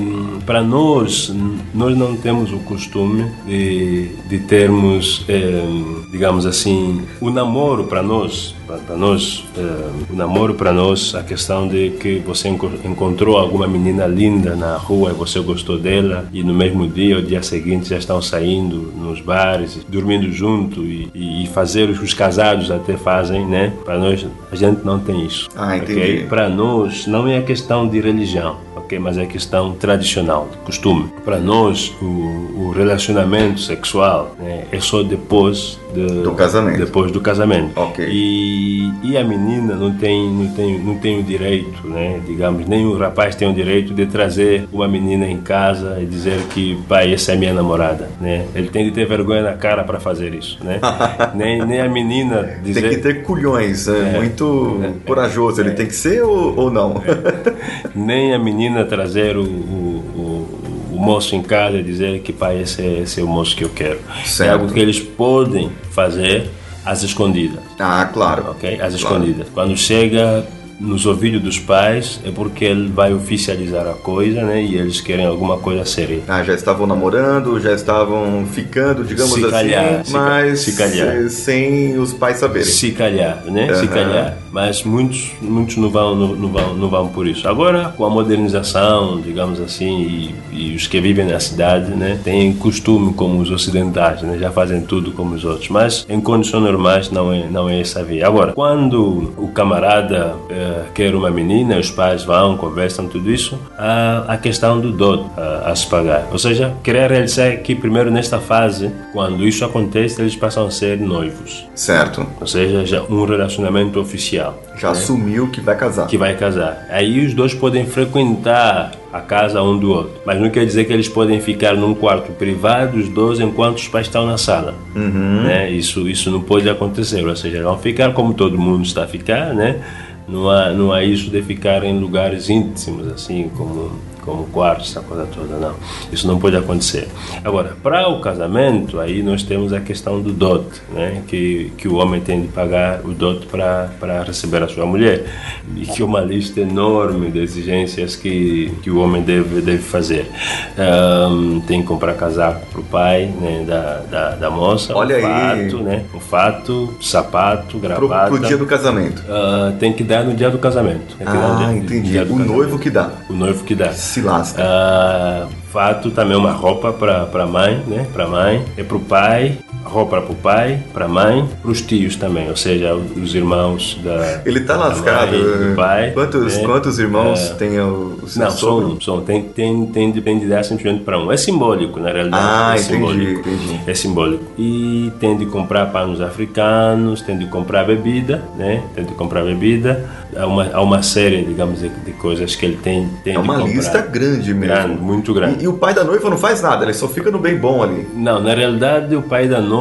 Para nós, nós não temos o costume de, de termos, é, digamos assim, o namoro para nós para nós, eh, o namoro para nós, a questão de que você encontrou alguma menina linda na rua e você gostou dela e no mesmo dia ou dia seguinte já estão saindo nos bares, dormindo junto e, e fazer os casados até fazem, né? Para nós, a gente não tem isso. Ah, entendi. Okay? Para nós, não é questão de religião ok? Mas é questão tradicional, costume. Para nós, o, o relacionamento sexual né, é só depois de, do casamento. Depois do casamento. Ok. E, e a menina não tem, não tem, não tem o direito, né? Digamos, nem o rapaz tem o direito de trazer uma menina em casa e dizer que, pai, essa é minha namorada, né? Ele tem de ter vergonha na cara para fazer isso, né? nem, nem a menina dizer... Tem que ter culhões, é, é muito é, corajoso. Ele é, tem que ser ou, ou não? nem a menina trazer o, o, o, o, moço em casa e dizer que pai, esse é, esse é o moço que eu quero. Certo. É algo que eles podem fazer às escondidas. Ah, claro. Ok? Às claro. escondidas. Quando chega nos ouvidos dos pais é porque ele vai oficializar a coisa, né? E eles querem alguma coisa séria. Ah, já estavam namorando, já estavam ficando, digamos se calhar, assim, mas se calhar. sem os pais saberem. Se calhar, né? Uhum. Se calhar. Mas muitos, muitos não vão, não, não, vão, não vão por isso. Agora, com a modernização, digamos assim, e, e os que vivem na cidade, né? Têm costume como os ocidentais, né? Já fazem tudo como os outros. Mas em condições normais não é, não é essa via. Agora, quando o camarada eh, quer uma menina, os pais vão, conversam, tudo isso, a, a questão do dote a, a, se pagar. Ou seja, querer realizar que primeiro nesta fase, quando isso acontece, eles passam a ser noivos. Certo. Ou seja, já um relacionamento oficial. Já né? assumiu que vai casar. Que vai casar. Aí os dois podem frequentar a casa um do outro. Mas não quer dizer que eles podem ficar num quarto privado, os dois, enquanto os pais estão na sala. Uhum. Né? Isso, isso não pode acontecer. Ou seja, vão ficar como todo mundo está a ficar, né? Não há, não há isso de ficar em lugares íntimos, assim, como, como quarto, essa coisa toda, não. Isso não pode acontecer. Agora, para o casamento, aí nós temos a questão do dote, né? Que, que o homem tem de pagar o dote para receber a sua mulher. E que é uma lista enorme de exigências que, que o homem deve, deve fazer. Um, tem que comprar casaco para o pai né, da, da, da moça, Olha um aí. fato, né? Um fato, sapato, gravata. pro dia do casamento. Ah, tem que dar no dia do casamento. Ah, dia- entendi. dia do O casamento. noivo que dá. O noivo que dá. Se lasca. Ah, fato também uma roupa para para mãe, né? Para mãe é para o pai, roupa para o pai, para mãe, para os tios também, ou seja, os irmãos da Ele tá da lascado. mãe, do pai. quantos, né? quantos irmãos Ah, tem o, o seu não, só sogro? um, só um. Tem, tem, tem, de dar simplesmente para um. É simbólico, na realidade. Ah, é entendi, simbólico. entendi. É simbólico. E tem de comprar panos africanos, tem de comprar bebida, né? Tem de comprar bebida. Há uma, há uma série, digamos, de, de coisas que ele tem, tem É uma lista grande mesmo. Grande, muito grande. E, e o pai da noiva não faz nada, ele só fica no bem bom ali. Não, na realidade o pai da noiva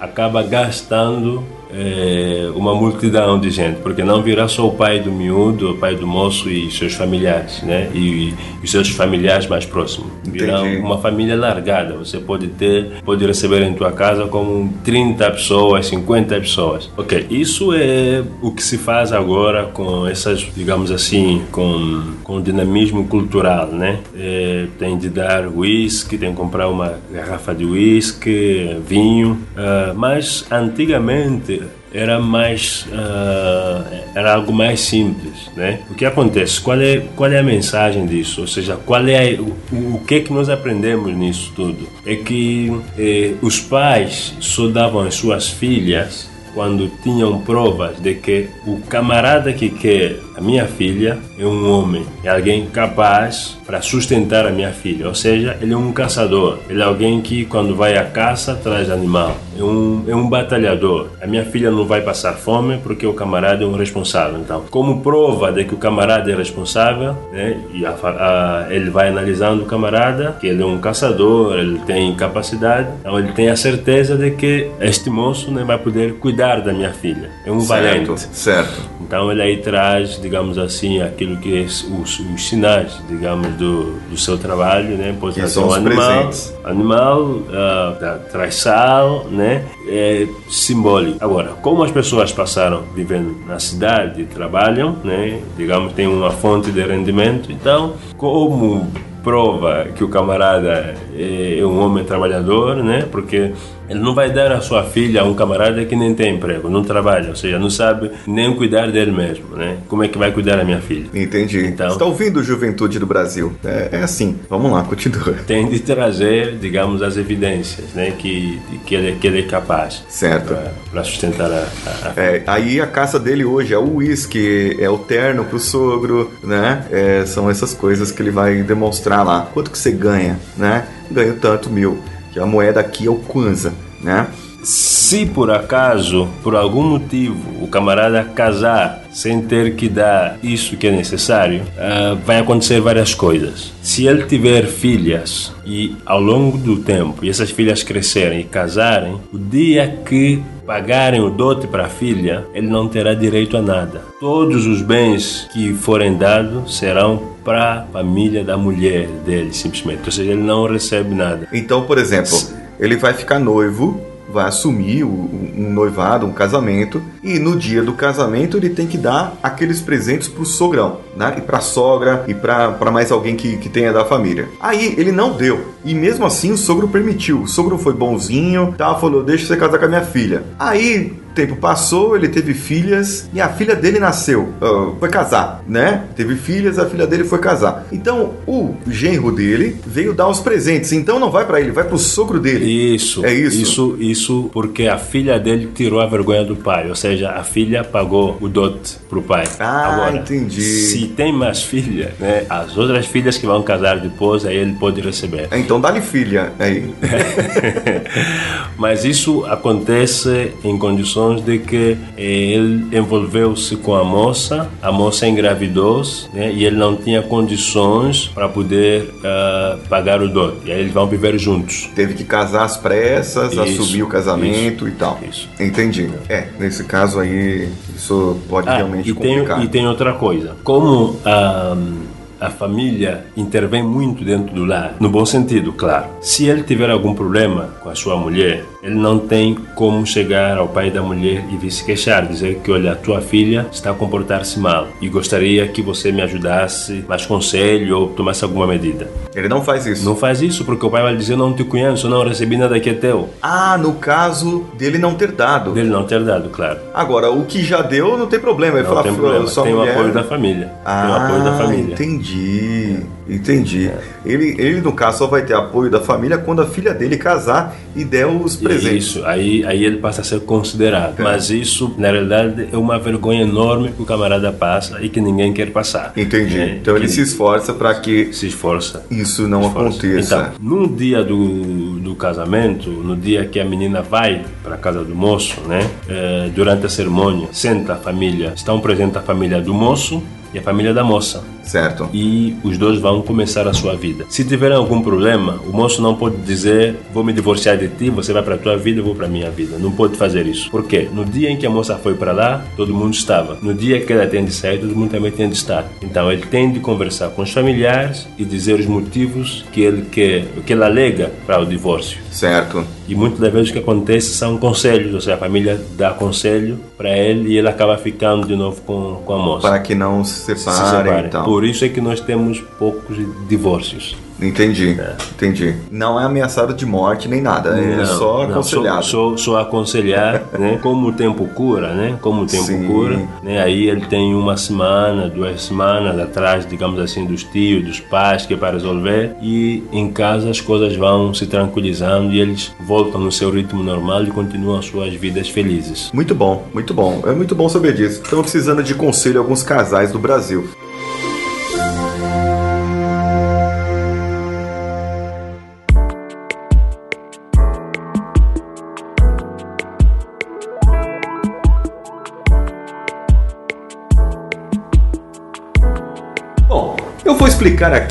acaba gastando eh, uma multidão de gente, porque não virá só o pai do miúdo, o pai do moço e seus familiares, né? E, e os seus familiares mais próximos. Virá Entendi. uma família largada. Você pode ter, pode receber em tua casa como 30 pessoas, 50 pessoas. Ok, isso é o que se faz agora com essas, digamos assim, com, com o dinamismo cultural, né? Eh, tem de dar whisky, tem que comprar uma garrafa de whisky, vinho, ah, mas antigamente era mais ah, era algo mais simples, né? O que acontece? Qual é qual é a mensagem disso? Ou seja, qual é o, o que é que nós aprendemos nisso tudo? É que eh, os pais só davam às suas filhas quando tinham provas de que o camarada que quer a minha filha é um homem, é alguém capaz para sustentar a minha filha, ou seja, ele é um caçador, ele é alguém que quando vai à caça traz animal, é um, é um batalhador. A minha filha não vai passar fome porque o camarada é um responsável. Então, como prova de que o camarada é responsável, né, e a, a, ele vai analisando o camarada, que ele é um caçador, ele tem capacidade, então ele tem a certeza de que este moço né, vai poder cuidar da minha filha. É um certo, valente. certo. Então ele aí traz, digamos assim, aquilo que é os, os sinais, digamos, do, do seu trabalho, né? Pode trazer são um animal, presentes. animal, tra- traz sal, né? É simbólico. Agora, como as pessoas passaram vivendo na cidade trabalham, né? Digamos, tem uma fonte de rendimento, então, como prova que o camarada é é um homem trabalhador, né? Porque ele não vai dar a sua filha a um camarada que nem tem emprego, não trabalha, ou seja, não sabe nem cuidar dele mesmo, né? Como é que vai cuidar da minha filha? Entendi. Então- Você tá ouvindo Juventude do Brasil? É, é assim. Vamos lá, continua. Tem de trazer, digamos, as evidências, né? Que, que, ele, que ele é capaz Certo. para sustentar a, a, a É, aí a caça dele hoje é o uísque, é o terno pro sogro, né? É, são essas coisas que ele vai demonstrar lá. Quanto que você ganha, né? Ganho tanto mil. Que a moeda aqui é o Kwanza, né? Se por acaso, por algum motivo, o camarada casar sem ter que dar isso que é necessário, ah, vai acontecer várias coisas. Se ele tiver filhas e ao longo do tempo, e essas filhas crescerem e casarem, o dia que pagarem o dote para a filha, ele não terá direito a nada. Todos os bens que forem dados serão para a família da mulher dele, simplesmente. Ou seja, ele não recebe nada. Então, por exemplo, ele vai ficar noivo, vai assumir o- um noivado, um casamento, e no dia do casamento ele tem que dar aqueles presentes pro sogrão, né? E pra sogra e pra, pra mais alguém que, que tenha da família. Aí ele não deu, e mesmo assim o sogro permitiu. O sogro foi bonzinho, tá? Falou: deixa você casar com a minha filha. Aí o tempo passou, ele teve filhas e a filha dele nasceu, ah, foi casar, né? Teve filhas, a filha dele foi casar. Então o genro dele veio dar os presentes. Então não vai pra ele, vai pro sogro dele. Isso. É isso? Isso, isso porque a filha dele tirou a vergonha do pai. Ou seja, a filha pagou o dote pro pai. Ah, Agora, entendi. Se tem mais filha, né, as outras filhas que vão casar depois, aí ele pode receber. É, Então dá-lhe filha aí. Mas isso acontece em condições de que eh, ele envolveu-se com a moça, a moça engravidou né, e ele não tinha condições para poder ah, pagar o dote. E aí eles vão viver juntos. Teve que casar às pressas, Isso, assumir o casamento e tal. isso. Entendi. É, nesse caso aí, isso pode Ah, realmente e tem, complicar. e tem outra coisa. Como ah, a família intervém muito dentro do lar, no bom sentido, claro. Se ele tiver algum problema com a sua mulher, ele não tem como chegar ao pai da mulher e vir se queixar, dizer que, olha, a tua filha está a comportar-se mal e gostaria que você me ajudasse, mais conselho ou tomasse alguma medida. Ele não faz isso. Não faz isso porque o pai vai dizer, não te conheço, não recebi nada que é teu. Ah, no caso dele não ter dado. Dele não ter dado, claro. Agora, o que já deu não tem problema. Ele Não fala, tem "Fô, problema, sua tem mulher... o apoio da família. Ah, tem o apoio da família. entendi. Entendi. Ele, ele, no caso, só vai ter apoio da família quando a filha dele casar e der os presentes. Isso, aí, aí ele passa a ser considerado. É. Mas isso, na realidade, é uma vergonha enorme que o camarada passa e que ninguém quer passar. Entendi. né? Então ele se esforça para que se esforça. isso não esforça. aconteça. Então, no dia do, do casamento, no dia que a menina vai para a casa do moço, né? eh, durante a cerimônia, senta a família, estão presentes a família do moço e a família da moça. certo. e os dois vão começar a sua vida. Se tiverem algum problema, o moço não pode dizer vou me divorciar de ti, você vai para a tua vida, eu vou para a minha vida. Não pode fazer isso. Por quê? No dia em que a moça foi para lá, todo mundo estava. No dia que ela tem de sair, todo mundo também tem de estar. Então ele tem de conversar com os familiares e dizer os motivos que ele quer, que ele alega para o divórcio. Certo. E muitas das vezes o que acontece são conselhos, ou seja, a família dá conselho para ele e ele acaba ficando de novo com, com a moça. Para que não se Se separem separem. e tal. Por isso é que nós temos poucos divórcios. Entendi. É. Entendi. Não é ameaçado de morte nem nada. é Não, só não, aconselhado. Só, só, só aconselhar, né? Como o tempo cura, né? Como o tempo Sim. cura, né? Aí ele tem uma semana, duas semanas atrás, digamos assim, dos tios, dos pais que é para resolver e em casa as coisas vão se tranquilizando e eles voltam no seu ritmo normal e continuam suas vidas felizes. Muito bom, muito bom. É muito bom saber disso. Estamos precisando de conselho a alguns casais do Brasil.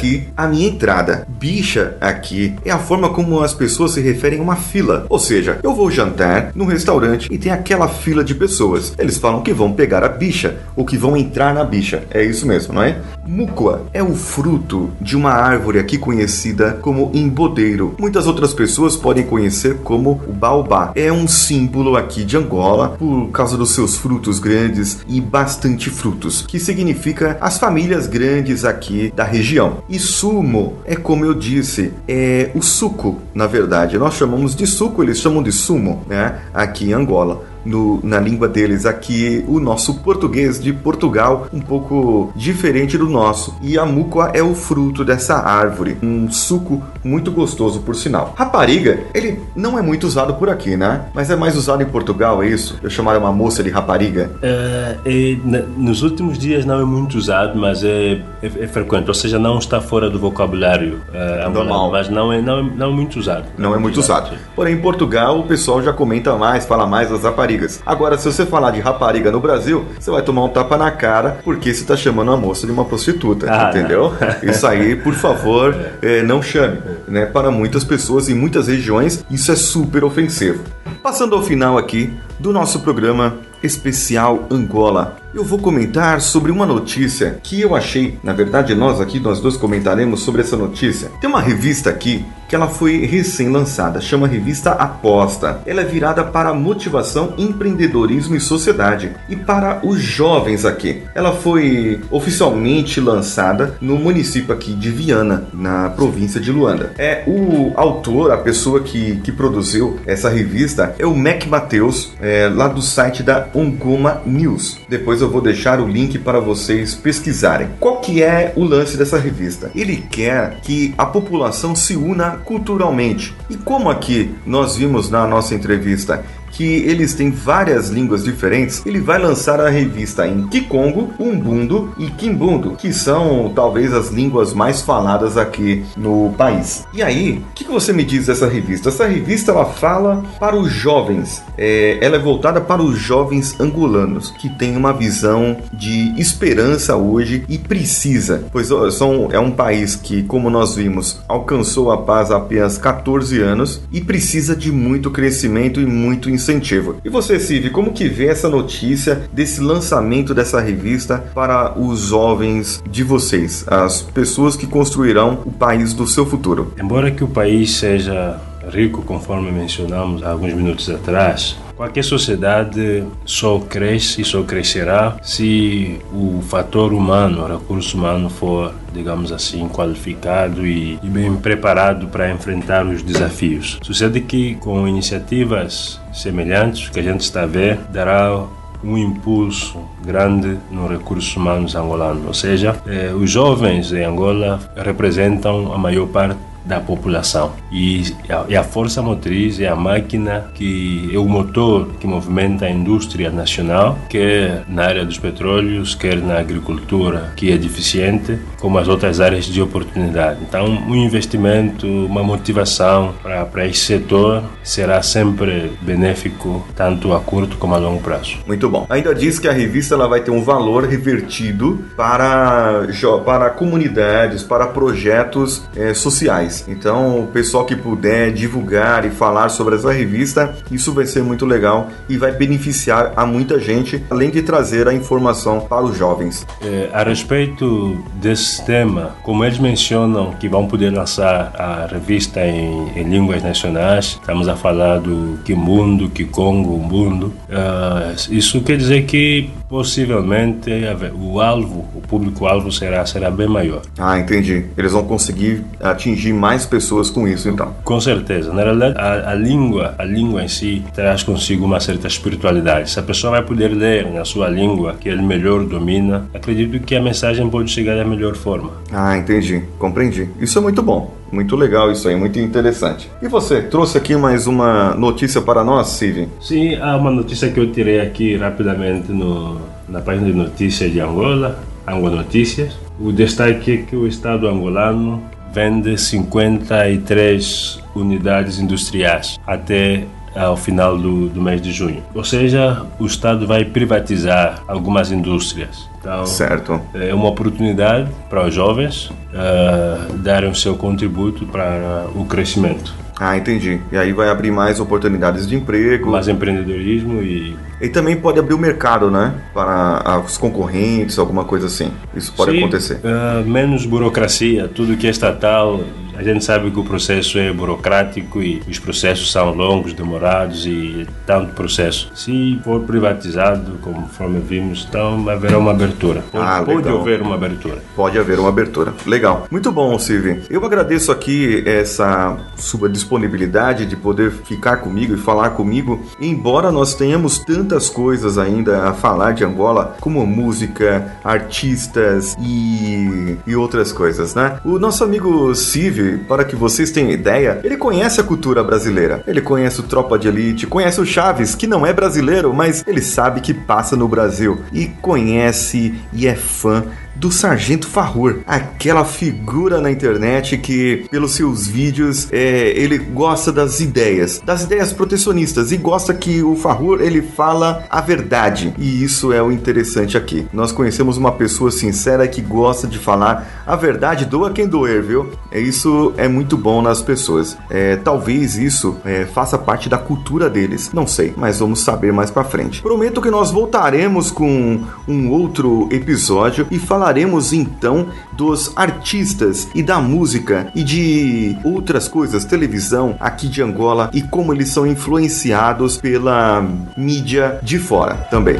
Aqui a minha entrada. Bicha aqui é a forma como as pessoas se referem a uma fila. Ou seja, eu vou jantar num restaurante e tem aquela fila de pessoas. Eles falam que vão pegar a bicha, ou que vão entrar na bicha. É isso mesmo, não é? Mucua é o fruto de uma árvore aqui conhecida como embodeiro. Muitas outras pessoas podem conhecer como o baobá. É um símbolo aqui de Angola por causa dos seus frutos grandes e bastante frutos, que significa as famílias grandes aqui da região. E sumo é como eu disse, é o suco, na verdade. Nós chamamos de suco, eles chamam de sumo, né? Aqui em Angola no, na língua deles. Aqui, o nosso português de Portugal, um pouco diferente do nosso. E a mucua é o fruto dessa árvore. Um suco muito gostoso, por sinal. Rapariga, ele não é muito usado por aqui, né? Mas é mais usado em Portugal, é isso? Eu chamar uma moça de rapariga? É, é, na- nos últimos dias não é muito usado, mas é, é, é frequente, ou seja, não está fora do vocabulário é, Normal. mas não é, não, é, não é muito usado. Não é muito usado. Porém, em Portugal, o pessoal já comenta mais, fala mais das raparigas. Agora, se você falar de rapariga no Brasil, você vai tomar um tapa na cara porque você está chamando a moça de uma prostituta, Ah, entendeu? Isso aí, por favor, eh, não chame. Né? Para muitas pessoas em muitas regiões, isso é super ofensivo. Passando ao final aqui do nosso programa especial Angola, eu vou comentar sobre uma notícia que eu achei, na verdade nós aqui, nós dois comentaremos sobre essa notícia. Tem uma revista aqui que ela foi recém-lançada, chama Revista Aposta. Ela é virada para motivação, empreendedorismo e sociedade e para os jovens aqui. Ela foi oficialmente lançada no município aqui de Viana, na província de Luanda. É o autor, a pessoa que, que produziu essa revista é o Mac Mateus, é, lá do site da Ongoma News. Depois eu vou deixar o link para vocês pesquisarem. Qual que é o lance dessa revista? Ele quer que a população se una culturalmente. E como aqui nós vimos na nossa entrevista que eles têm várias línguas diferentes, ele vai lançar a revista em Kikongo, Umbundo e Kimbundo, que são talvez as línguas mais faladas aqui no país. E aí, o que, que você me diz dessa revista? Essa revista ela fala para os jovens, é, ela é voltada para os jovens angolanos que têm uma visão de esperança hoje e precisa, pois são, é um país que, como nós vimos, alcançou a paz há apenas 14 anos e precisa de muito crescimento e muito incentivo. E você, Siv, como que vê essa notícia desse lançamento dessa revista para os jovens de vocês, as pessoas que construirão o país do seu futuro? Embora que o país seja rico, conforme mencionamos alguns minutos atrás, Qualquer sociedade só cresce e só crescerá se o fator humano, o recurso humano for, digamos assim, qualificado e, e bem preparado para enfrentar os desafios. Sucede que com iniciativas semelhantes que a gente está a ver, dará um impulso grande nos recursos humanos angolanos. Ou seja, eh, os jovens em Angola representam a maior parte da população. E a, a, força motriz é a máquina que é o motor que movimenta a indústria nacional, quer na área dos petróleos, quer na agricultura, que é deficiente, como as outras áreas de oportunidade. Então, um investimento, uma motivação para esse setor será sempre benéfico, tanto a curto como a longo prazo. Muito bom. Ainda diz que a revista ela vai ter um valor revertido para, para comunidades, para projetos é, sociais. Então, o pessoal que puder divulgar e falar sobre essa revista, isso vai ser muito legal e vai beneficiar a muita gente, além de trazer a informação para os jovens. É, a respeito desse tema, como eles mencionam que vão poder lançar a revista em, em línguas nacionais, estamos a falar do Kimundo, Kikongo, Umbundo. Uh, isso quer dizer que possivelmente o alvo, o público-alvo será, será bem maior. Ah, entendi. Eles vão conseguir atingir mais pessoas com isso, então. Com certeza. Na realidade, a, a, língua, a língua em si traz consigo uma certa espiritualidade. Se a pessoa vai poder ler na sua língua que ele melhor domina, acredito que a mensagem pode chegar da melhor forma. Ah, entendi. Compreendi. Isso é muito bom. Muito legal isso aí, muito interessante. E você, trouxe aqui mais uma notícia para nós, Siv? Sim, há uma notícia que eu tirei aqui rapidamente no, na página de notícias de Angola, Angola Notícias. O destaque é que o Estado angolano vende 53 unidades industriais até ao final do, do mês de junho. Ou seja, o Estado vai privatizar algumas indústrias. Então, certo. é uma oportunidade para os jovens uh, darem o seu contributo para o crescimento. Ah, entendi. E aí vai abrir mais oportunidades de emprego. Mais empreendedorismo e. E também pode abrir o mercado, né? Para os concorrentes, alguma coisa assim. Isso pode Sim, acontecer. Uh, menos burocracia. Tudo que é estatal a gente sabe que o processo é burocrático e os processos são longos, demorados e tanto processo. Se for privatizado, conforme vimos, então haverá uma abertura. Pode, ah, pode haver uma abertura. Pode haver uma abertura. Legal. Muito bom, Silvio. Eu agradeço aqui essa sua disponibilidade de poder ficar comigo e falar comigo, embora nós tenhamos tantas coisas ainda a falar de Angola, como música, artistas e, e outras coisas, né? O nosso amigo Silvio para que vocês tenham ideia, ele conhece a cultura brasileira. Ele conhece o Tropa de Elite, conhece o Chaves, que não é brasileiro, mas ele sabe que passa no Brasil. E conhece e é fã do Sargento Farrur, aquela figura na internet que, pelos seus vídeos, é, ele gosta das ideias, das ideias protecionistas e gosta que o Farrur ele fala a verdade. E isso é o interessante aqui. Nós conhecemos uma pessoa sincera que gosta de falar a verdade, doa quem doer, viu? É, isso é muito bom nas pessoas. É, talvez isso é, faça parte da cultura deles, não sei, mas vamos saber mais para frente. Prometo que nós voltaremos com um outro episódio e falaremos falaremos então dos artistas e da música e de outras coisas, televisão aqui de Angola e como eles são influenciados pela mídia de fora também.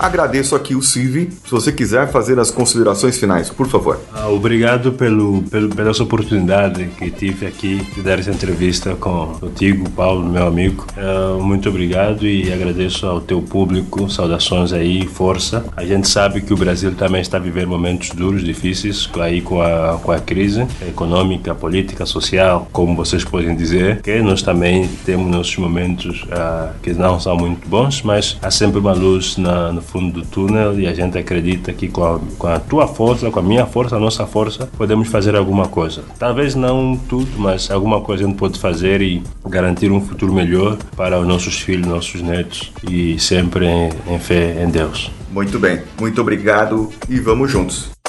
Agradeço aqui o Silvi. Se você quiser fazer as considerações finais, por favor. Ah, obrigado pelo, pelo, pela essa oportunidade que tive aqui de dar essa entrevista com contigo, Paulo, meu amigo. Uh, muito obrigado e agradeço ao teu público. Saudações aí, força. A gente sabe que o Brasil também está vivendo momentos duros, difíceis, aí com a, com a crise econômica, política, social, como vocês podem dizer. Que nós também temos nossos momentos uh, que não são muito bons, mas há sempre uma luz na no fundo do túnel e a gente acredita que com a, com a tua força, com a minha força, a nossa força, podemos fazer alguma coisa. Talvez não tudo, mas alguma coisa a gente pode fazer e garantir um futuro melhor para os nossos filhos, nossos netos e sempre em, em fé em Deus. Muito bem, muito obrigado e vamos juntos.